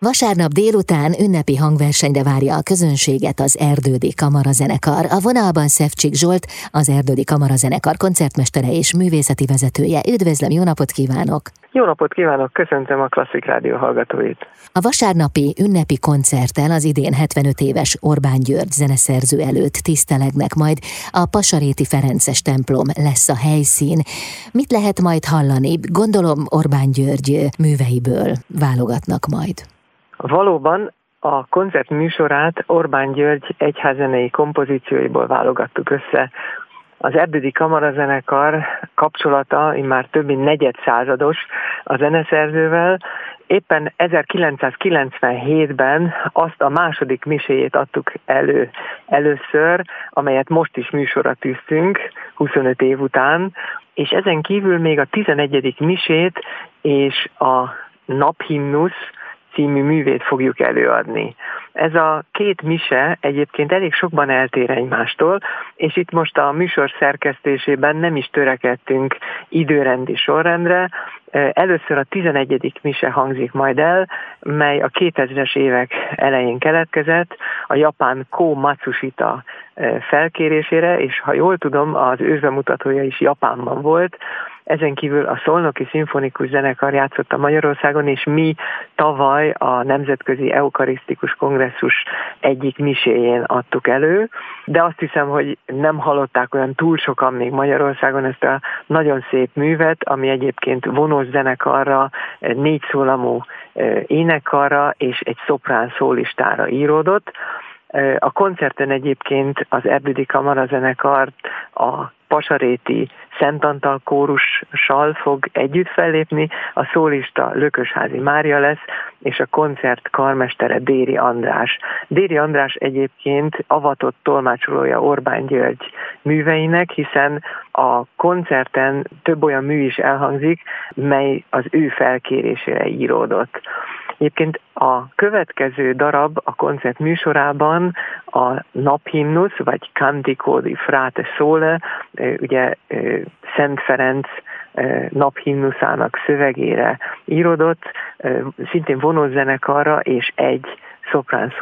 Vasárnap délután ünnepi hangversenyre várja a közönséget az Erdődi Kamarazenekar. A vonalban Szevcsik Zsolt, az Erdődi Kamarazenekar koncertmestere és művészeti vezetője. Üdvözlöm, jó napot kívánok! Jó napot kívánok, köszöntöm a Klasszik Rádió hallgatóit! A vasárnapi ünnepi koncerttel az idén 75 éves Orbán György zeneszerző előtt tisztelegnek majd a Pasaréti Ferences templom lesz a helyszín. Mit lehet majd hallani? Gondolom Orbán György műveiből válogatnak majd. Valóban a koncert műsorát Orbán György egyházenei kompozícióiból válogattuk össze. Az Erdődi Kamarazenekar kapcsolata immár több mint negyed százados a zeneszerzővel. Éppen 1997-ben azt a második miséjét adtuk elő először, amelyet most is műsorra tűztünk, 25 év után, és ezen kívül még a 11. misét és a naphimnusz, című művét fogjuk előadni. Ez a két mise egyébként elég sokban eltér egymástól, és itt most a műsor szerkesztésében nem is törekedtünk időrendi sorrendre. Először a 11. mise hangzik majd el, mely a 2000-es évek elején keletkezett, a japán Ko Matsushita felkérésére, és ha jól tudom, az őzbemutatója is Japánban volt, ezen kívül a Szolnoki Szimfonikus Zenekar játszott a Magyarországon, és mi tavaly a Nemzetközi Eukarisztikus Kongresszus egyik miséjén adtuk elő, de azt hiszem, hogy nem hallották olyan túl sokan még Magyarországon ezt a nagyon szép művet, ami egyébként vonós zenekarra, négy szólamú énekarra és egy szoprán szólistára íródott. A koncerten egyébként az Erdődi Kamarazenekart a Pasaréti Szent Antal kórussal fog együtt fellépni, a szólista Lökösházi Mária lesz, és a koncert karmestere Déri András. Déri András egyébként avatott tolmácsolója Orbán György műveinek, hiszen a koncerten több olyan mű is elhangzik, mely az ő felkérésére íródott. Egyébként a következő darab a koncert műsorában a naphimnusz, vagy Cantico di Frate Sole, ugye Szent Ferenc naphimnuszának szövegére írodott, szintén vonózenekarra és egy szoprán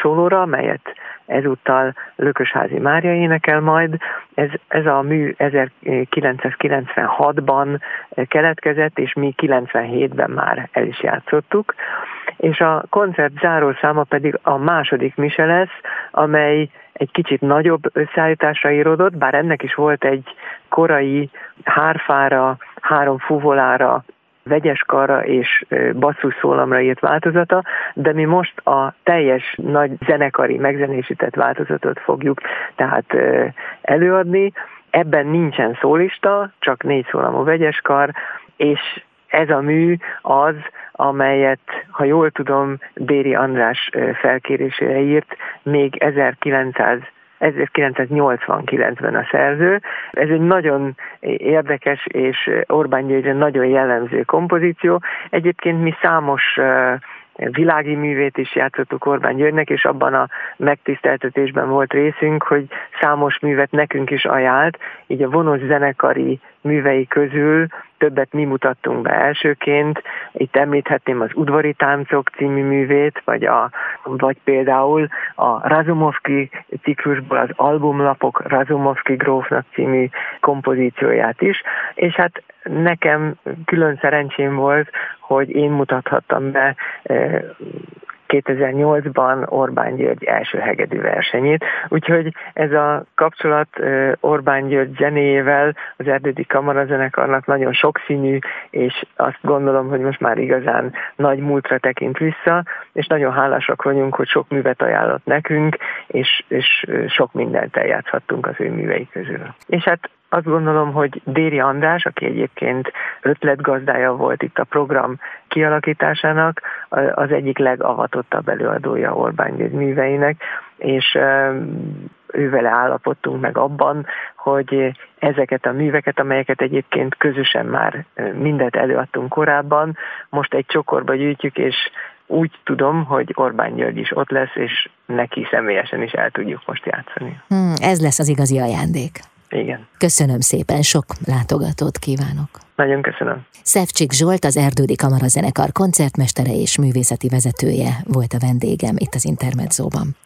szólóra, melyet ezúttal Lökösházi Mária énekel majd. Ez, ez a mű 1996-ban keletkezett, és mi 97-ben már el is játszottuk. És a koncert zárószáma pedig a második mise lesz, amely egy kicsit nagyobb összeállításra íródott, bár ennek is volt egy korai hárfára, három fuvolára vegyes karra és basszus szólamra írt változata, de mi most a teljes nagy zenekari megzenésített változatot fogjuk tehát előadni. Ebben nincsen szólista, csak négy szólamú vegyes kar, és ez a mű az, amelyet, ha jól tudom, Béri András felkérésére írt még 1900 1989-ben a szerző. Ez egy nagyon érdekes és Orbán Györgyre nagyon jellemző kompozíció. Egyébként mi számos világi művét is játszottuk Orbán Györgynek, és abban a megtiszteltetésben volt részünk, hogy számos művet nekünk is ajánlt, így a vonos zenekari művei közül többet mi mutattunk be elsőként. Itt említhetném az Udvari Táncok című művét, vagy, a, vagy például a Razumovki ciklusból az albumlapok Razumovki grófnak című kompozícióját is, és hát nekem külön szerencsém volt, hogy én mutathattam be 2008-ban Orbán György első hegedű versenyét. Úgyhogy ez a kapcsolat Orbán György zenéjével az Erdődi Kamarazenekarnak nagyon sokszínű, és azt gondolom, hogy most már igazán nagy múltra tekint vissza, és nagyon hálásak vagyunk, hogy sok művet ajánlott nekünk, és, és sok mindent eljátszhattunk az ő művei közül. És hát azt gondolom, hogy Déri András, aki egyébként ötletgazdája volt itt a program kialakításának, az egyik legavatottabb előadója Orbán György műveinek, és ővele állapodtunk meg abban, hogy ezeket a műveket, amelyeket egyébként közösen már mindet előadtunk korábban, most egy csokorba gyűjtjük, és úgy tudom, hogy Orbán György is ott lesz, és neki személyesen is el tudjuk most játszani. Hmm, ez lesz az igazi ajándék. Igen. Köszönöm szépen, sok látogatót kívánok. Nagyon köszönöm. Szevcsik Zsolt, az Erdődi Kamarazenekar koncertmestere és művészeti vezetője volt a vendégem itt az Intermedzóban.